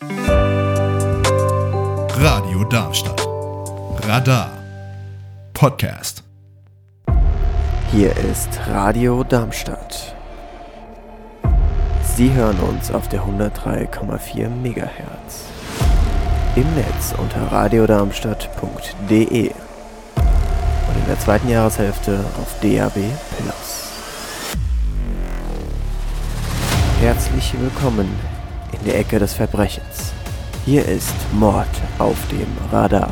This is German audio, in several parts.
Radio Darmstadt. Radar. Podcast. Hier ist Radio Darmstadt. Sie hören uns auf der 103,4 MHz. Im Netz unter radiodarmstadt.de und in der zweiten Jahreshälfte auf DAB+. Herzlich willkommen in der Ecke des Verbrechens. Hier ist Mord auf dem Radar.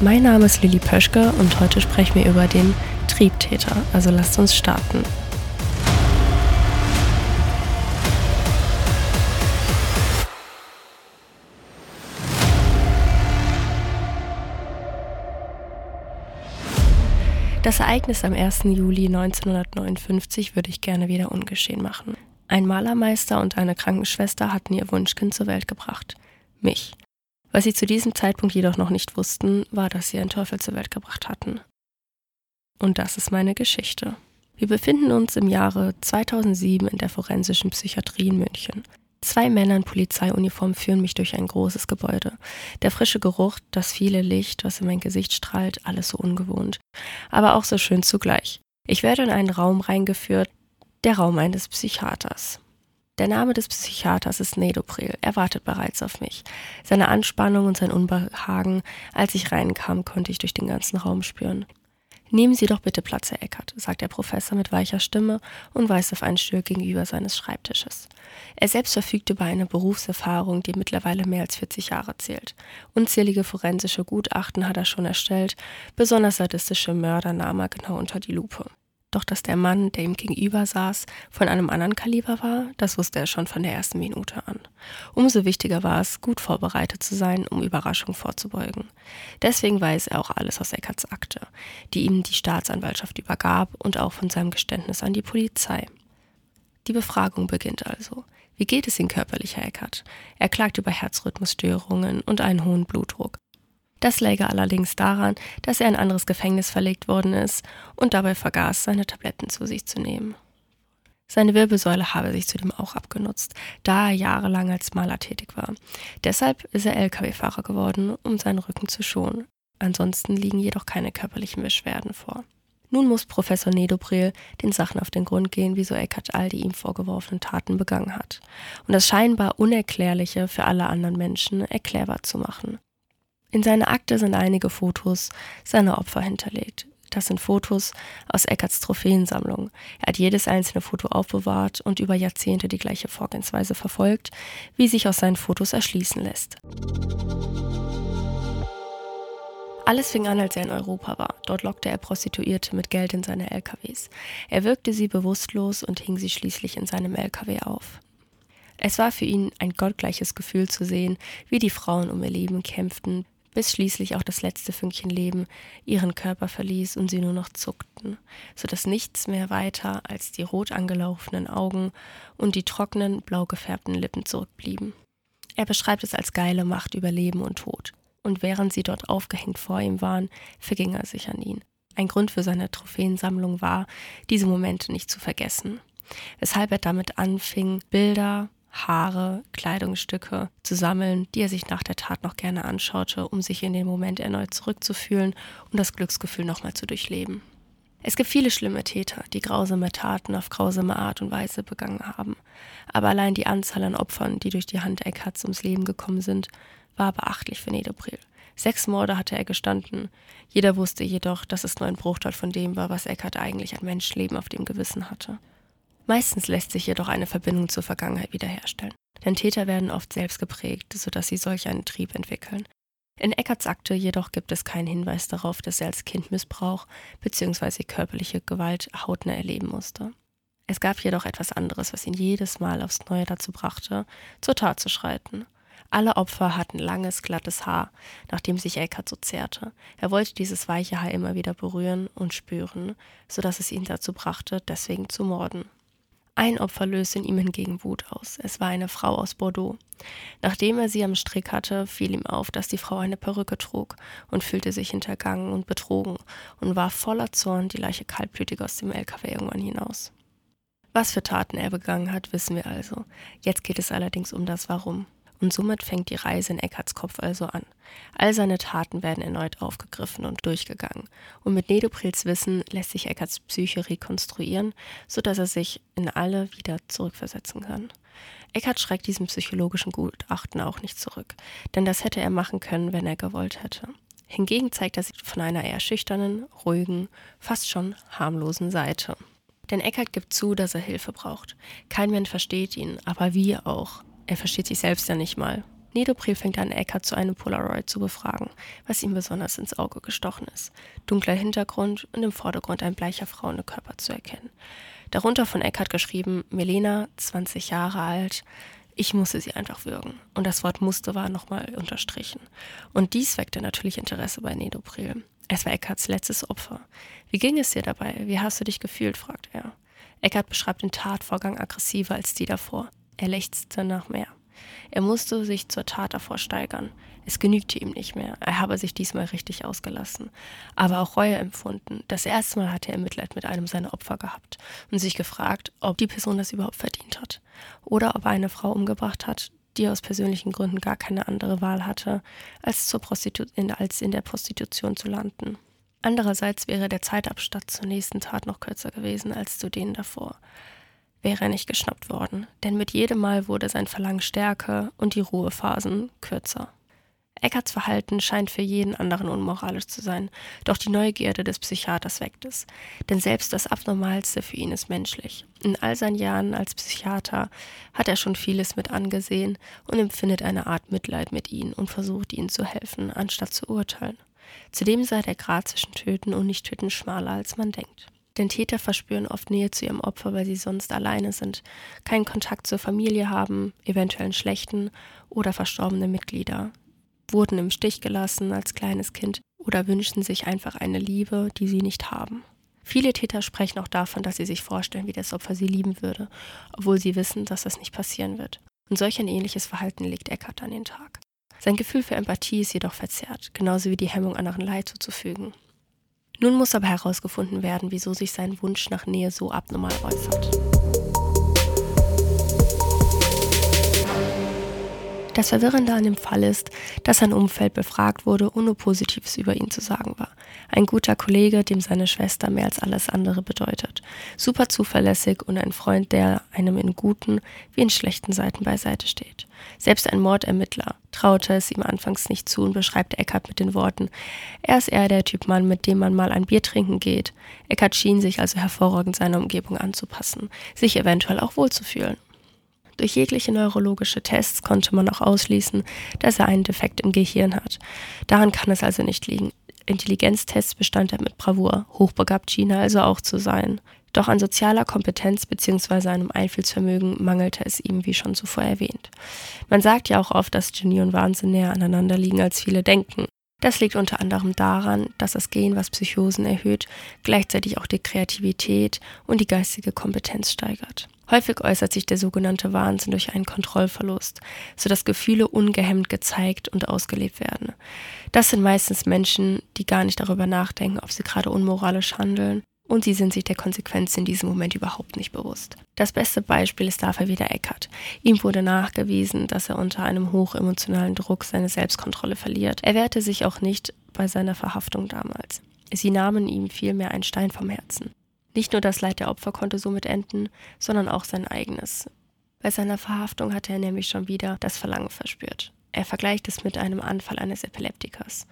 Mein Name ist Lilly Pöschke und heute sprechen wir über den Triebtäter. Also lasst uns starten. Das Ereignis am 1. Juli 1959 würde ich gerne wieder ungeschehen machen. Ein Malermeister und eine Krankenschwester hatten ihr Wunschkind zur Welt gebracht. Mich. Was sie zu diesem Zeitpunkt jedoch noch nicht wussten, war, dass sie einen Teufel zur Welt gebracht hatten. Und das ist meine Geschichte. Wir befinden uns im Jahre 2007 in der forensischen Psychiatrie in München. Zwei Männer in Polizeiuniform führen mich durch ein großes Gebäude. Der frische Geruch, das viele Licht, was in mein Gesicht strahlt, alles so ungewohnt, aber auch so schön zugleich. Ich werde in einen Raum reingeführt, der Raum eines Psychiaters. Der Name des Psychiaters ist Nedopril. Er wartet bereits auf mich. Seine Anspannung und sein Unbehagen, als ich reinkam, konnte ich durch den ganzen Raum spüren. Nehmen Sie doch bitte Platz, Herr Eckert, sagt der Professor mit weicher Stimme und weist auf einen Stuhl gegenüber seines Schreibtisches. Er selbst verfügt über eine Berufserfahrung, die mittlerweile mehr als 40 Jahre zählt. Unzählige forensische Gutachten hat er schon erstellt, besonders sadistische Mörder nahm er genau unter die Lupe. Doch dass der Mann, der ihm gegenüber saß, von einem anderen Kaliber war, das wusste er schon von der ersten Minute an. Umso wichtiger war es, gut vorbereitet zu sein, um Überraschungen vorzubeugen. Deswegen weiß er auch alles aus Eckarts Akte, die ihm die Staatsanwaltschaft übergab und auch von seinem Geständnis an die Polizei. Die Befragung beginnt also. Wie geht es Ihnen körperlich, Herr Eckert? Er klagt über Herzrhythmusstörungen und einen hohen Blutdruck. Das läge allerdings daran, dass er in ein anderes Gefängnis verlegt worden ist und dabei vergaß, seine Tabletten zu sich zu nehmen. Seine Wirbelsäule habe sich zudem auch abgenutzt, da er jahrelang als Maler tätig war. Deshalb ist er Lkw-Fahrer geworden, um seinen Rücken zu schonen. Ansonsten liegen jedoch keine körperlichen Beschwerden vor. Nun muss Professor Nedobril den Sachen auf den Grund gehen, wieso Eckart all die ihm vorgeworfenen Taten begangen hat. Und das scheinbar Unerklärliche für alle anderen Menschen erklärbar zu machen. In seiner Akte sind einige Fotos seiner Opfer hinterlegt. Das sind Fotos aus Eckarts Trophäensammlung. Er hat jedes einzelne Foto aufbewahrt und über Jahrzehnte die gleiche Vorgehensweise verfolgt, wie sich aus seinen Fotos erschließen lässt. Alles fing an, als er in Europa war. Dort lockte er Prostituierte mit Geld in seine LKWs. Er wirkte sie bewusstlos und hing sie schließlich in seinem LKW auf. Es war für ihn ein gottgleiches Gefühl zu sehen, wie die Frauen um ihr Leben kämpften, bis schließlich auch das letzte Fünkchen Leben ihren Körper verließ und sie nur noch zuckten, so dass nichts mehr weiter als die rot angelaufenen Augen und die trockenen, blau gefärbten Lippen zurückblieben. Er beschreibt es als geile Macht über Leben und Tod. Und während sie dort aufgehängt vor ihm waren, verging er sich an ihn. Ein Grund für seine Trophäensammlung war, diese Momente nicht zu vergessen. Weshalb er damit anfing, Bilder, Haare, Kleidungsstücke zu sammeln, die er sich nach der Tat noch gerne anschaute, um sich in den Moment erneut zurückzufühlen und das Glücksgefühl nochmal zu durchleben. Es gibt viele schlimme Täter, die grausame Taten auf grausame Art und Weise begangen haben. Aber allein die Anzahl an Opfern, die durch die Hand Eckharts ums Leben gekommen sind, war beachtlich für Nedobril. Sechs Morde hatte er gestanden. Jeder wusste jedoch, dass es nur ein Bruchteil von dem war, was Eckhart eigentlich an Menschenleben auf dem Gewissen hatte. Meistens lässt sich jedoch eine Verbindung zur Vergangenheit wiederherstellen. Denn Täter werden oft selbst geprägt, sodass sie solch einen Trieb entwickeln. In Eckarts Akte jedoch gibt es keinen Hinweis darauf, dass er als Kind Missbrauch bzw. körperliche Gewalt hautnah erleben musste. Es gab jedoch etwas anderes, was ihn jedes Mal aufs Neue dazu brachte, zur Tat zu schreiten. Alle Opfer hatten langes, glattes Haar, nachdem sich Eckart so zehrte. Er wollte dieses weiche Haar immer wieder berühren und spüren, sodass es ihn dazu brachte, deswegen zu morden. Ein Opfer löste in ihm hingegen Wut aus. Es war eine Frau aus Bordeaux. Nachdem er sie am Strick hatte, fiel ihm auf, dass die Frau eine Perücke trug und fühlte sich hintergangen und betrogen und warf voller Zorn die Leiche kaltblütig aus dem LKW irgendwann hinaus. Was für Taten er begangen hat, wissen wir also. Jetzt geht es allerdings um das Warum. Und somit fängt die Reise in Eckarts Kopf also an. All seine Taten werden erneut aufgegriffen und durchgegangen. Und mit Nedoprils Wissen lässt sich Eckarts Psyche rekonstruieren, sodass er sich in alle wieder zurückversetzen kann. Eckart schreckt diesem psychologischen Gutachten auch nicht zurück, denn das hätte er machen können, wenn er gewollt hätte. Hingegen zeigt er sich von einer eher schüchternen, ruhigen, fast schon harmlosen Seite. Denn Eckart gibt zu, dass er Hilfe braucht. Kein Mensch versteht ihn, aber wir auch. Er versteht sich selbst ja nicht mal. Nedopril fängt an, Eckart zu einem Polaroid zu befragen, was ihm besonders ins Auge gestochen ist. Dunkler Hintergrund und im Vordergrund ein bleicher Frauenkörper zu erkennen. Darunter von Eckart geschrieben, Melena, 20 Jahre alt, ich musste sie einfach würgen. Und das Wort musste war nochmal unterstrichen. Und dies weckte natürlich Interesse bei Nedopril. Es war Eckarts letztes Opfer. Wie ging es dir dabei? Wie hast du dich gefühlt? fragt er. Eckart beschreibt den Tatvorgang aggressiver als die davor. Er lechzte nach mehr. Er musste sich zur Tat davor steigern. Es genügte ihm nicht mehr. Er habe sich diesmal richtig ausgelassen. Aber auch Reue empfunden. Das erste Mal hatte er Mitleid mit einem seiner Opfer gehabt und sich gefragt, ob die Person das überhaupt verdient hat. Oder ob er eine Frau umgebracht hat, die aus persönlichen Gründen gar keine andere Wahl hatte, als, zur Prostitu in, als in der Prostitution zu landen. Andererseits wäre der Zeitabstand zur nächsten Tat noch kürzer gewesen als zu denen davor wäre er nicht geschnappt worden, denn mit jedem Mal wurde sein Verlangen stärker und die Ruhephasen kürzer. Eckarts Verhalten scheint für jeden anderen unmoralisch zu sein, doch die Neugierde des Psychiaters weckt es. Denn selbst das Abnormalste für ihn ist menschlich. In all seinen Jahren als Psychiater hat er schon vieles mit angesehen und empfindet eine Art Mitleid mit ihnen und versucht ihnen zu helfen, anstatt zu urteilen. Zudem sei der Grad zwischen Töten und Nicht-Töten schmaler, als man denkt. Denn Täter verspüren oft Nähe zu ihrem Opfer, weil sie sonst alleine sind, keinen Kontakt zur Familie haben, eventuell einen schlechten oder verstorbene Mitglieder, wurden im Stich gelassen als kleines Kind oder wünschen sich einfach eine Liebe, die sie nicht haben. Viele Täter sprechen auch davon, dass sie sich vorstellen, wie das Opfer sie lieben würde, obwohl sie wissen, dass das nicht passieren wird. Und solch ein ähnliches Verhalten legt Eckhart an den Tag. Sein Gefühl für Empathie ist jedoch verzerrt, genauso wie die Hemmung, anderen Leid zuzufügen. Nun muss aber herausgefunden werden, wieso sich sein Wunsch nach Nähe so abnormal äußert. Das Verwirrende an dem Fall ist, dass sein Umfeld befragt wurde nur Positives über ihn zu sagen war. Ein guter Kollege, dem seine Schwester mehr als alles andere bedeutet. Super zuverlässig und ein Freund, der einem in guten wie in schlechten Seiten beiseite steht. Selbst ein Mordermittler traute es ihm anfangs nicht zu und beschreibt Eckart mit den Worten, er ist eher der Typ Mann, mit dem man mal ein Bier trinken geht. Eckart schien sich also hervorragend seiner Umgebung anzupassen, sich eventuell auch wohlzufühlen. Durch jegliche neurologische Tests konnte man auch ausschließen, dass er einen Defekt im Gehirn hat. Daran kann es also nicht liegen. Intelligenztests bestand er mit Bravour, hochbegabt schien also auch zu sein. Doch an sozialer Kompetenz bzw. einem Einflussvermögen mangelte es ihm, wie schon zuvor erwähnt. Man sagt ja auch oft, dass Genie und Wahnsinn näher aneinander liegen, als viele denken. Das liegt unter anderem daran, dass das Gen, was Psychosen erhöht, gleichzeitig auch die Kreativität und die geistige Kompetenz steigert. Häufig äußert sich der sogenannte Wahnsinn durch einen Kontrollverlust, sodass Gefühle ungehemmt gezeigt und ausgelebt werden. Das sind meistens Menschen, die gar nicht darüber nachdenken, ob sie gerade unmoralisch handeln, und sie sind sich der Konsequenz in diesem Moment überhaupt nicht bewusst. Das beste Beispiel ist dafür wieder Eckart. Ihm wurde nachgewiesen, dass er unter einem hochemotionalen Druck seine Selbstkontrolle verliert. Er wehrte sich auch nicht bei seiner Verhaftung damals. Sie nahmen ihm vielmehr einen Stein vom Herzen. Nicht nur das Leid der Opfer konnte somit enden, sondern auch sein eigenes. Bei seiner Verhaftung hatte er nämlich schon wieder das Verlangen verspürt. Er vergleicht es mit einem Anfall eines Epileptikers.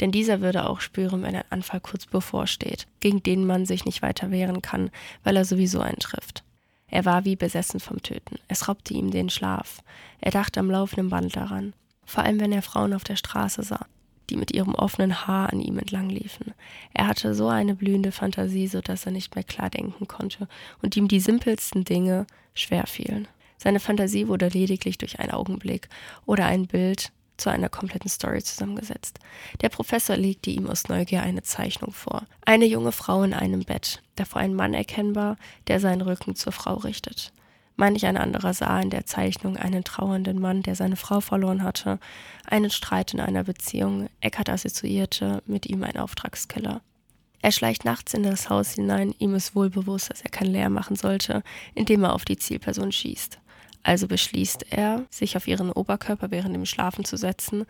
Denn dieser würde auch spüren, wenn ein Anfall kurz bevorsteht, gegen den man sich nicht weiter wehren kann, weil er sowieso eintrifft. Er war wie besessen vom Töten. Es raubte ihm den Schlaf. Er dachte am laufenden Band daran. Vor allem, wenn er Frauen auf der Straße sah die mit ihrem offenen Haar an ihm entlang liefen. Er hatte so eine blühende Fantasie, so dass er nicht mehr klar denken konnte und ihm die simpelsten Dinge schwer fielen. Seine Fantasie wurde lediglich durch einen Augenblick oder ein Bild zu einer kompletten Story zusammengesetzt. Der Professor legte ihm aus Neugier eine Zeichnung vor. Eine junge Frau in einem Bett, davor ein Mann erkennbar, der seinen Rücken zur Frau richtet. Manch ein anderer sah in der Zeichnung einen trauernden Mann, der seine Frau verloren hatte, einen Streit in einer Beziehung. Eckart assoziierte mit ihm ein Auftragskiller. Er schleicht nachts in das Haus hinein, ihm ist wohl bewusst, dass er kein Leer machen sollte, indem er auf die Zielperson schießt. Also beschließt er, sich auf ihren Oberkörper während dem Schlafen zu setzen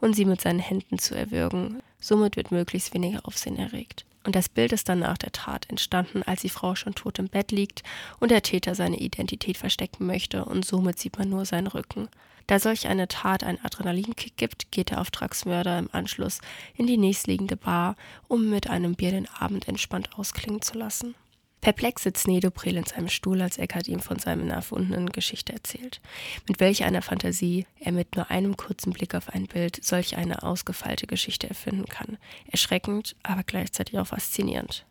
und sie mit seinen Händen zu erwürgen. Somit wird möglichst weniger Aufsehen erregt. Und das Bild ist dann nach der Tat entstanden, als die Frau schon tot im Bett liegt und der Täter seine Identität verstecken möchte und somit sieht man nur seinen Rücken. Da solch eine Tat einen Adrenalinkick gibt, geht der Auftragsmörder im Anschluss in die nächstliegende Bar, um mit einem Bier den Abend entspannt ausklingen zu lassen. Perplex sitzt Nedoprel in seinem Stuhl, als Eckart ihm von seiner erfundenen Geschichte erzählt. Mit welch einer Fantasie er mit nur einem kurzen Blick auf ein Bild solch eine ausgefeilte Geschichte erfinden kann. Erschreckend, aber gleichzeitig auch faszinierend.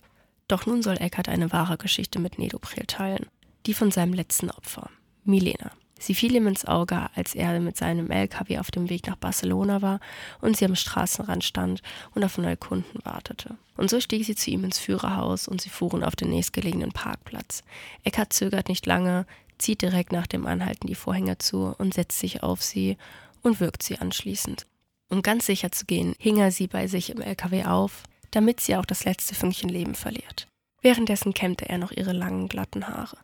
Doch nun soll Eckart eine wahre Geschichte mit Nedoprel teilen. Die von seinem letzten Opfer, Milena. Sie fiel ihm ins Auge, als er mit seinem LKW auf dem Weg nach Barcelona war und sie am Straßenrand stand und auf neue Kunden wartete. Und so stieg sie zu ihm ins Führerhaus und sie fuhren auf den nächstgelegenen Parkplatz. Eckart zögert nicht lange, zieht direkt nach dem Anhalten die Vorhänge zu und setzt sich auf sie und wirkt sie anschließend. Um ganz sicher zu gehen, hing er sie bei sich im LKW auf, damit sie auch das letzte Fünkchen Leben verliert. Währenddessen kämmte er noch ihre langen, glatten Haare.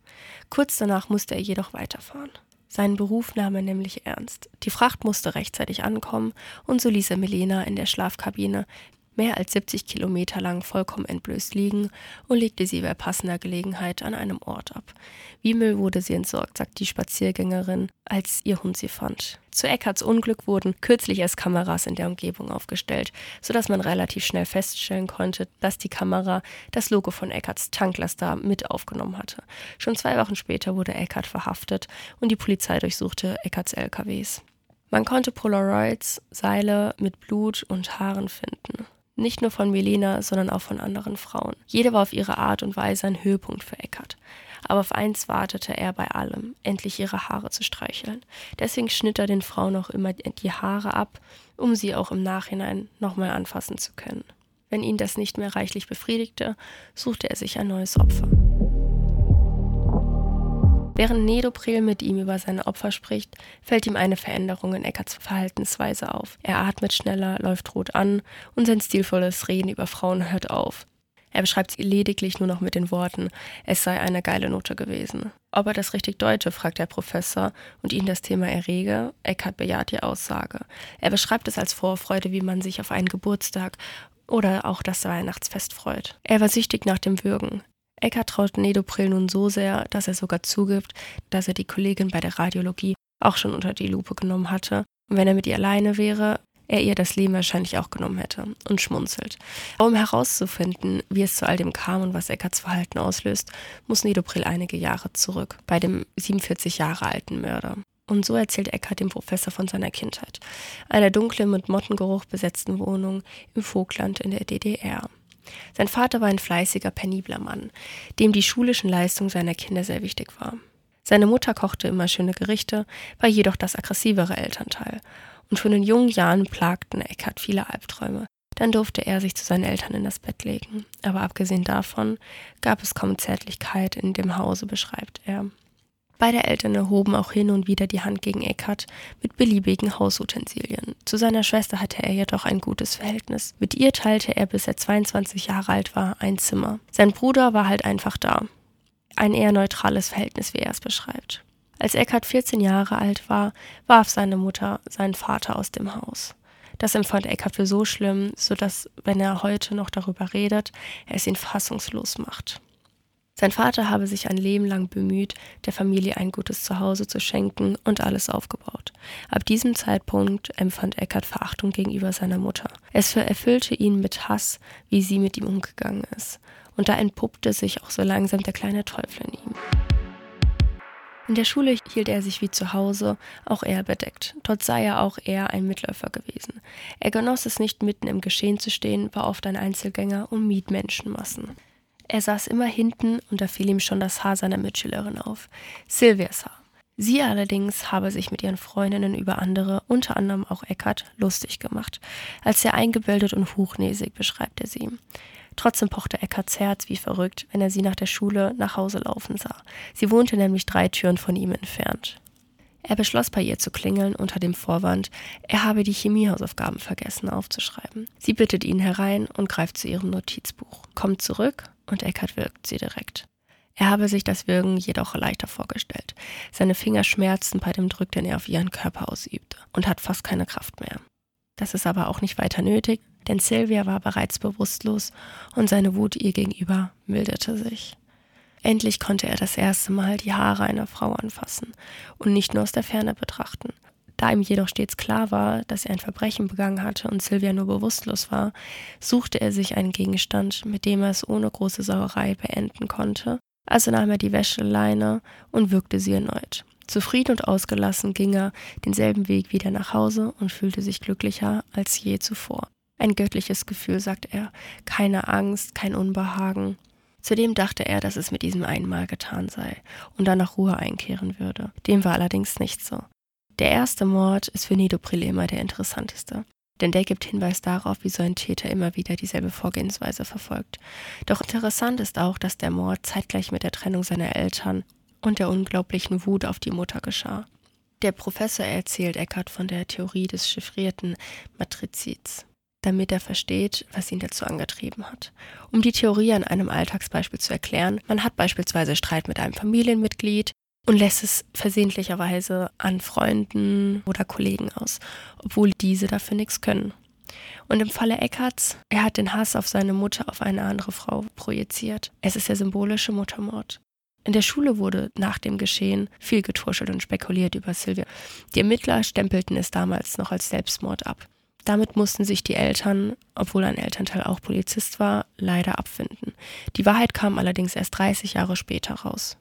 Kurz danach musste er jedoch weiterfahren. Seinen Beruf nahm er nämlich ernst. Die Fracht musste rechtzeitig ankommen und so ließ er Milena in der Schlafkabine mehr als 70 Kilometer lang vollkommen entblößt liegen und legte sie bei passender Gelegenheit an einem Ort ab. Wie Müll wurde sie entsorgt, sagt die Spaziergängerin, als ihr Hund sie fand. Zu Eckarts Unglück wurden kürzlich erst Kameras in der Umgebung aufgestellt, sodass man relativ schnell feststellen konnte, dass die Kamera das Logo von Eckarts Tanklaster mit aufgenommen hatte. Schon zwei Wochen später wurde Eckart verhaftet und die Polizei durchsuchte Eckarts LKWs. Man konnte Polaroids, Seile mit Blut und Haaren finden. Nicht nur von Milena, sondern auch von anderen Frauen. Jede war auf ihre Art und Weise ein Höhepunkt für Eckart. Aber auf eins wartete er bei allem, endlich ihre Haare zu streicheln. Deswegen schnitt er den Frauen auch immer die Haare ab, um sie auch im Nachhinein nochmal anfassen zu können. Wenn ihn das nicht mehr reichlich befriedigte, suchte er sich ein neues Opfer. Während Nedoprel mit ihm über seine Opfer spricht, fällt ihm eine Veränderung in Eckarts Verhaltensweise auf. Er atmet schneller, läuft rot an und sein stilvolles Reden über Frauen hört auf. Er beschreibt sie lediglich nur noch mit den Worten, es sei eine geile Note gewesen. Ob er das richtig deute, fragt der Professor und ihn das Thema errege. Eckhart bejaht die Aussage. Er beschreibt es als Vorfreude, wie man sich auf einen Geburtstag oder auch das Weihnachtsfest freut. Er war süchtig nach dem Würgen. Eckart traut Nedopril nun so sehr, dass er sogar zugibt, dass er die Kollegin bei der Radiologie auch schon unter die Lupe genommen hatte. Und wenn er mit ihr alleine wäre, er ihr das Leben wahrscheinlich auch genommen hätte und schmunzelt. Um herauszufinden, wie es zu all dem kam und was Eckarts Verhalten auslöst, muss Nedopril einige Jahre zurück, bei dem 47 Jahre alten Mörder. Und so erzählt Eckhart dem Professor von seiner Kindheit, einer dunklen, mit Mottengeruch besetzten Wohnung im Vogtland in der DDR. Sein Vater war ein fleißiger, penibler Mann, dem die schulischen Leistungen seiner Kinder sehr wichtig war. Seine Mutter kochte immer schöne Gerichte, war jedoch das aggressivere Elternteil. Und schon in jungen Jahren plagten Eckhart viele Albträume. Dann durfte er sich zu seinen Eltern in das Bett legen. Aber abgesehen davon gab es kaum Zärtlichkeit in dem Hause, beschreibt er. Beide Eltern erhoben auch hin und wieder die Hand gegen Eckhart mit beliebigen Hausutensilien. Zu seiner Schwester hatte er jedoch ein gutes Verhältnis. Mit ihr teilte er, bis er 22 Jahre alt war, ein Zimmer. Sein Bruder war halt einfach da. Ein eher neutrales Verhältnis, wie er es beschreibt. Als Eckhart 14 Jahre alt war, warf seine Mutter seinen Vater aus dem Haus. Das empfand Eckhart für so schlimm, sodass, wenn er heute noch darüber redet, er es ihn fassungslos macht. Sein Vater habe sich ein Leben lang bemüht, der Familie ein gutes Zuhause zu schenken und alles aufgebaut. Ab diesem Zeitpunkt empfand Eckert Verachtung gegenüber seiner Mutter. Es erfüllte ihn mit Hass, wie sie mit ihm umgegangen ist. Und da entpuppte sich auch so langsam der kleine Teufel in ihm. In der Schule hielt er sich wie zu Hause, auch er bedeckt. Dort sei er auch eher ein Mitläufer gewesen. Er genoss es nicht, mitten im Geschehen zu stehen, war oft ein Einzelgänger und mied Menschenmassen. Er saß immer hinten und da fiel ihm schon das Haar seiner Mitschülerin auf. Silvias Haar. Sie allerdings habe sich mit ihren Freundinnen über andere, unter anderem auch Eckart, lustig gemacht. Als sehr eingebildet und hochnäsig beschreibt er sie. Trotzdem pochte Eckarts Herz wie verrückt, wenn er sie nach der Schule nach Hause laufen sah. Sie wohnte nämlich drei Türen von ihm entfernt. Er beschloss bei ihr zu klingeln unter dem Vorwand, er habe die Chemiehausaufgaben vergessen aufzuschreiben. Sie bittet ihn herein und greift zu ihrem Notizbuch, kommt zurück und Eckhart wirkt sie direkt. Er habe sich das Würgen jedoch leichter vorgestellt. Seine Finger schmerzten bei dem Druck, den er auf ihren Körper ausübte, und hat fast keine Kraft mehr. Das ist aber auch nicht weiter nötig, denn Sylvia war bereits bewusstlos und seine Wut ihr gegenüber milderte sich. Endlich konnte er das erste Mal die Haare einer Frau anfassen und nicht nur aus der Ferne betrachten. Da ihm jedoch stets klar war, dass er ein Verbrechen begangen hatte und Sylvia nur bewusstlos war, suchte er sich einen Gegenstand, mit dem er es ohne große Sauerei beenden konnte. Also nahm er die Wäscheleine und würgte sie erneut. Zufrieden und ausgelassen ging er denselben Weg wieder nach Hause und fühlte sich glücklicher als je zuvor. Ein göttliches Gefühl, sagt er, keine Angst, kein Unbehagen. Zudem dachte er, dass es mit diesem einmal getan sei und dann nach Ruhe einkehren würde. Dem war allerdings nicht so. Der erste Mord ist für Nido Prilema der interessanteste, denn der gibt Hinweis darauf, wie so ein Täter immer wieder dieselbe Vorgehensweise verfolgt. Doch interessant ist auch, dass der Mord zeitgleich mit der Trennung seiner Eltern und der unglaublichen Wut auf die Mutter geschah. Der Professor erzählt Eckart von der Theorie des chiffrierten Matrizids, damit er versteht, was ihn dazu angetrieben hat. Um die Theorie an einem Alltagsbeispiel zu erklären, man hat beispielsweise Streit mit einem Familienmitglied und lässt es versehentlicherweise an Freunden oder Kollegen aus, obwohl diese dafür nichts können. Und im Falle Eckarts, er hat den Hass auf seine Mutter auf eine andere Frau projiziert. Es ist der symbolische Muttermord. In der Schule wurde nach dem Geschehen viel getuschelt und spekuliert über Sylvia. Die Ermittler stempelten es damals noch als Selbstmord ab. Damit mussten sich die Eltern, obwohl ein Elternteil auch Polizist war, leider abfinden. Die Wahrheit kam allerdings erst 30 Jahre später raus.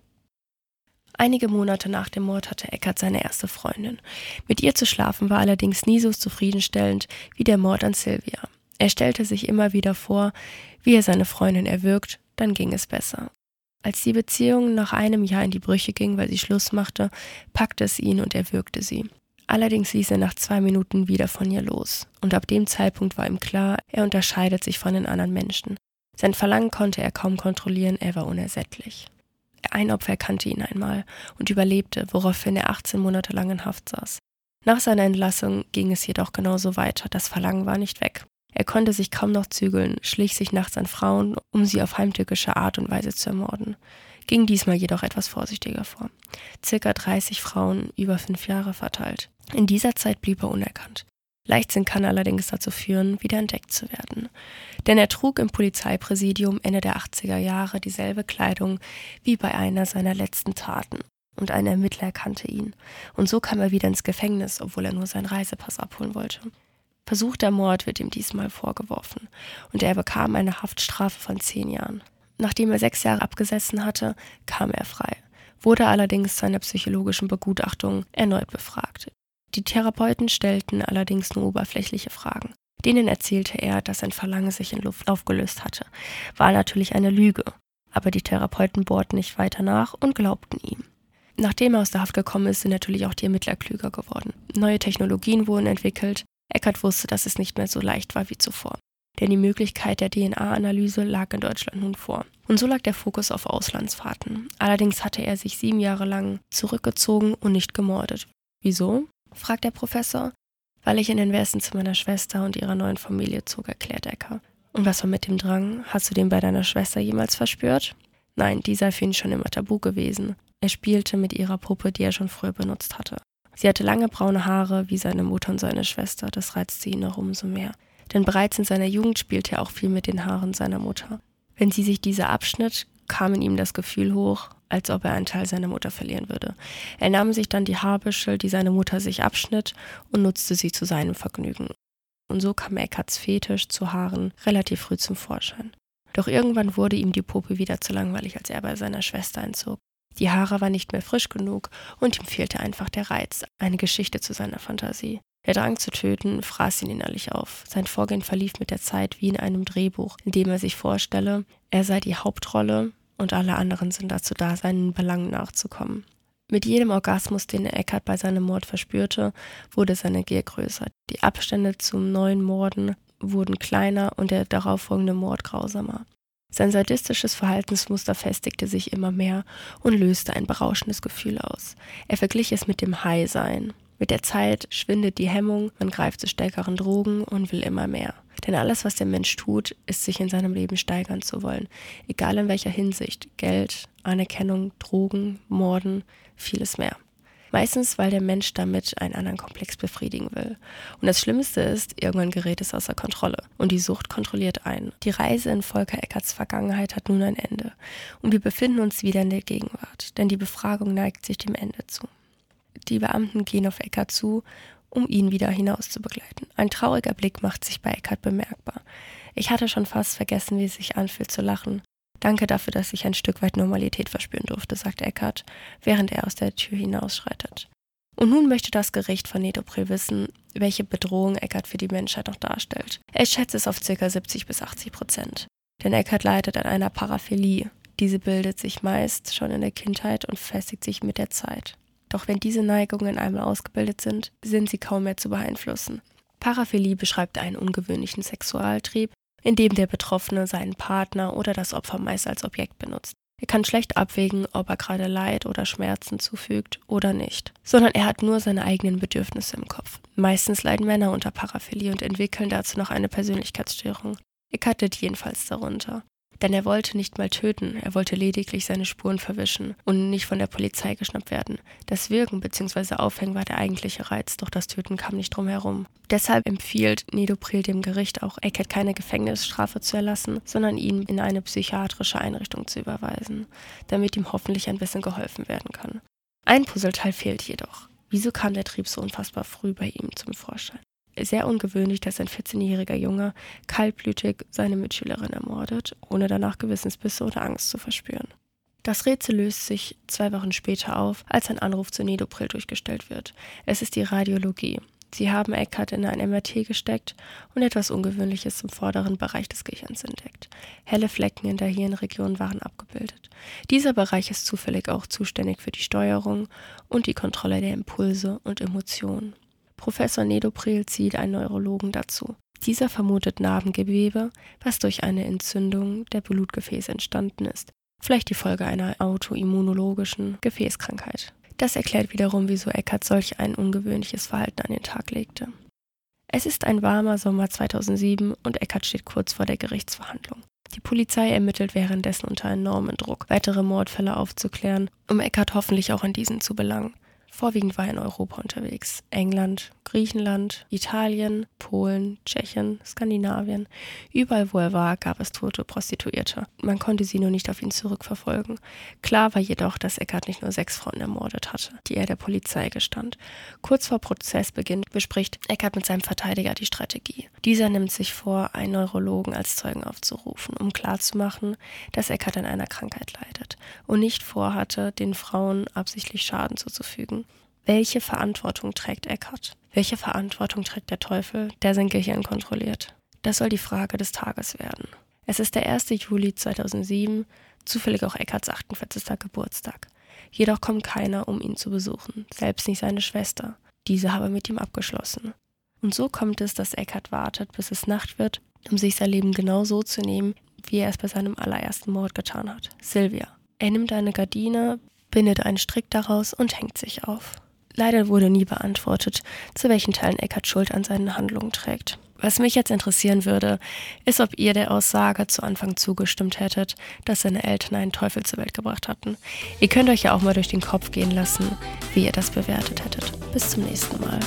Einige Monate nach dem Mord hatte Eckert seine erste Freundin. Mit ihr zu schlafen war allerdings nie so zufriedenstellend wie der Mord an Sylvia. Er stellte sich immer wieder vor, wie er seine Freundin erwürgt, dann ging es besser. Als die Beziehung nach einem Jahr in die Brüche ging, weil sie Schluss machte, packte es ihn und er würgte sie. Allerdings ließ er nach zwei Minuten wieder von ihr los. Und ab dem Zeitpunkt war ihm klar, er unterscheidet sich von den anderen Menschen. Sein Verlangen konnte er kaum kontrollieren, er war unersättlich. Ein Opfer erkannte ihn einmal und überlebte, woraufhin er 18 Monate lang in Haft saß. Nach seiner Entlassung ging es jedoch genauso weiter, das Verlangen war nicht weg. Er konnte sich kaum noch zügeln, schlich sich nachts an Frauen, um sie auf heimtückische Art und Weise zu ermorden, ging diesmal jedoch etwas vorsichtiger vor. Circa 30 Frauen über fünf Jahre verteilt. In dieser Zeit blieb er unerkannt. Leichtsinn kann allerdings dazu führen, wieder entdeckt zu werden. Denn er trug im Polizeipräsidium Ende der 80er Jahre dieselbe Kleidung wie bei einer seiner letzten Taten. Und ein Ermittler erkannte ihn. Und so kam er wieder ins Gefängnis, obwohl er nur seinen Reisepass abholen wollte. Versuchter Mord wird ihm diesmal vorgeworfen und er bekam eine Haftstrafe von zehn Jahren. Nachdem er sechs Jahre abgesessen hatte, kam er frei, wurde allerdings zu einer psychologischen Begutachtung erneut befragt. Die Therapeuten stellten allerdings nur oberflächliche Fragen. Denen erzählte er, dass sein Verlangen sich in Luft aufgelöst hatte. War natürlich eine Lüge, aber die Therapeuten bohrten nicht weiter nach und glaubten ihm. Nachdem er aus der Haft gekommen ist, sind natürlich auch die Ermittler klüger geworden. Neue Technologien wurden entwickelt, Eckert wusste, dass es nicht mehr so leicht war wie zuvor. Denn die Möglichkeit der DNA-Analyse lag in Deutschland nun vor. Und so lag der Fokus auf Auslandsfahrten. Allerdings hatte er sich sieben Jahre lang zurückgezogen und nicht gemordet. Wieso? Fragt der Professor. Weil ich in den Westen zu meiner Schwester und ihrer neuen Familie zog, erklärt Ecker. Und was war mit dem Drang? Hast du den bei deiner Schwester jemals verspürt? Nein, die sei für ihn schon immer tabu gewesen. Er spielte mit ihrer Puppe, die er schon früher benutzt hatte. Sie hatte lange braune Haare wie seine Mutter und seine Schwester, das reizte ihn noch umso mehr. Denn bereits in seiner Jugend spielte er auch viel mit den Haaren seiner Mutter. Wenn sie sich diese abschnitt, kam in ihm das Gefühl hoch, als ob er einen Teil seiner Mutter verlieren würde. Er nahm sich dann die Haarbüschel, die seine Mutter sich abschnitt, und nutzte sie zu seinem Vergnügen. Und so kam Eckarts Fetisch zu Haaren relativ früh zum Vorschein. Doch irgendwann wurde ihm die Puppe wieder zu langweilig, als er bei seiner Schwester einzog. Die Haare war nicht mehr frisch genug und ihm fehlte einfach der Reiz, eine Geschichte zu seiner Fantasie. Der Drang zu töten fraß ihn innerlich auf. Sein Vorgehen verlief mit der Zeit wie in einem Drehbuch, in dem er sich vorstelle, er sei die Hauptrolle und alle anderen sind dazu da, seinen Belangen nachzukommen. Mit jedem Orgasmus, den Eckart bei seinem Mord verspürte, wurde seine Gier größer. Die Abstände zum neuen Morden wurden kleiner und der darauffolgende Mord grausamer. Sein sadistisches Verhaltensmuster festigte sich immer mehr und löste ein berauschendes Gefühl aus. Er verglich es mit dem High-Sein, Mit der Zeit schwindet die Hemmung, man greift zu stärkeren Drogen und will immer mehr. Denn alles, was der Mensch tut, ist sich in seinem Leben steigern zu wollen. Egal in welcher Hinsicht. Geld, Anerkennung, Drogen, Morden, vieles mehr. Meistens, weil der Mensch damit einen anderen Komplex befriedigen will. Und das Schlimmste ist, irgendwann gerät es außer Kontrolle und die Sucht kontrolliert einen. Die Reise in Volker Eckerts Vergangenheit hat nun ein Ende und wir befinden uns wieder in der Gegenwart, denn die Befragung neigt sich dem Ende zu. Die Beamten gehen auf Eckert zu, um ihn wieder hinaus zu begleiten. Ein trauriger Blick macht sich bei Eckert bemerkbar. Ich hatte schon fast vergessen, wie es sich anfühlt zu lachen. Danke dafür, dass ich ein Stück weit Normalität verspüren durfte, sagt Eckert, während er aus der Tür hinausschreitet. Und nun möchte das Gericht von Nedoprel wissen, welche Bedrohung Eckert für die Menschheit noch darstellt. Er schätzt es auf ca. 70 bis 80 Prozent. Denn Eckert leidet an einer Paraphilie. Diese bildet sich meist schon in der Kindheit und festigt sich mit der Zeit. Doch wenn diese Neigungen einmal ausgebildet sind, sind sie kaum mehr zu beeinflussen. Paraphilie beschreibt einen ungewöhnlichen Sexualtrieb, in dem der Betroffene seinen Partner oder das Opfer meist als Objekt benutzt. Er kann schlecht abwägen, ob er gerade Leid oder Schmerzen zufügt oder nicht, sondern er hat nur seine eigenen Bedürfnisse im Kopf. Meistens leiden Männer unter Paraphilie und entwickeln dazu noch eine Persönlichkeitsstörung. Eckart litt jedenfalls darunter. Denn er wollte nicht mal töten, er wollte lediglich seine Spuren verwischen und nicht von der Polizei geschnappt werden. Das Wirken bzw. Aufhängen war der eigentliche Reiz, doch das Töten kam nicht drum herum. Deshalb empfiehlt Nedopril dem Gericht auch, Eckert keine Gefängnisstrafe zu erlassen, sondern ihn in eine psychiatrische Einrichtung zu überweisen, damit ihm hoffentlich ein bisschen geholfen werden kann. Ein Puzzleteil fehlt jedoch. Wieso kam der Trieb so unfassbar früh bei ihm zum Vorschein? Sehr ungewöhnlich, dass ein 14-jähriger Junge kaltblütig seine Mitschülerin ermordet, ohne danach Gewissensbisse oder Angst zu verspüren. Das Rätsel löst sich zwei Wochen später auf, als ein Anruf zu Nedopril durchgestellt wird. Es ist die Radiologie. Sie haben Eckhart in ein MRT gesteckt und etwas Ungewöhnliches im vorderen Bereich des Gehirns entdeckt. Helle Flecken in der Hirnregion waren abgebildet. Dieser Bereich ist zufällig auch zuständig für die Steuerung und die Kontrolle der Impulse und Emotionen. Professor Nedopril zieht einen Neurologen dazu. Dieser vermutet Narbengewebe, was durch eine Entzündung der Blutgefäße entstanden ist, vielleicht die Folge einer autoimmunologischen Gefäßkrankheit. Das erklärt wiederum, wieso Eckert solch ein ungewöhnliches Verhalten an den Tag legte. Es ist ein warmer Sommer 2007 und Eckert steht kurz vor der Gerichtsverhandlung. Die Polizei ermittelt währenddessen unter enormem Druck, weitere Mordfälle aufzuklären, um Eckert hoffentlich auch an diesen zu belangen. Vorwiegend war er in Europa unterwegs. England, Griechenland, Italien, Polen, Tschechien, Skandinavien. Überall, wo er war, gab es tote Prostituierte. Man konnte sie nur nicht auf ihn zurückverfolgen. Klar war jedoch, dass Eckart nicht nur sechs Frauen ermordet hatte, die er der Polizei gestand. Kurz vor Prozessbeginn bespricht Eckart mit seinem Verteidiger die Strategie. Dieser nimmt sich vor, einen Neurologen als Zeugen aufzurufen, um klarzumachen, dass Eckart an einer Krankheit leidet und nicht vorhatte, den Frauen absichtlich Schaden zuzufügen. Welche Verantwortung trägt Eckhart? Welche Verantwortung trägt der Teufel, der sein Gehirn kontrolliert? Das soll die Frage des Tages werden. Es ist der 1. Juli 2007, zufällig auch Eckharts 48. Geburtstag. Jedoch kommt keiner, um ihn zu besuchen, selbst nicht seine Schwester. Diese habe mit ihm abgeschlossen. Und so kommt es, dass Eckhart wartet, bis es Nacht wird, um sich sein Leben genau so zu nehmen, wie er es bei seinem allerersten Mord getan hat. Sylvia. Er nimmt eine Gardine, bindet einen Strick daraus und hängt sich auf. Leider wurde nie beantwortet, zu welchen Teilen Eckart Schuld an seinen Handlungen trägt. Was mich jetzt interessieren würde, ist, ob ihr der Aussage zu Anfang zugestimmt hättet, dass seine Eltern einen Teufel zur Welt gebracht hatten. Ihr könnt euch ja auch mal durch den Kopf gehen lassen, wie ihr das bewertet hättet. Bis zum nächsten Mal.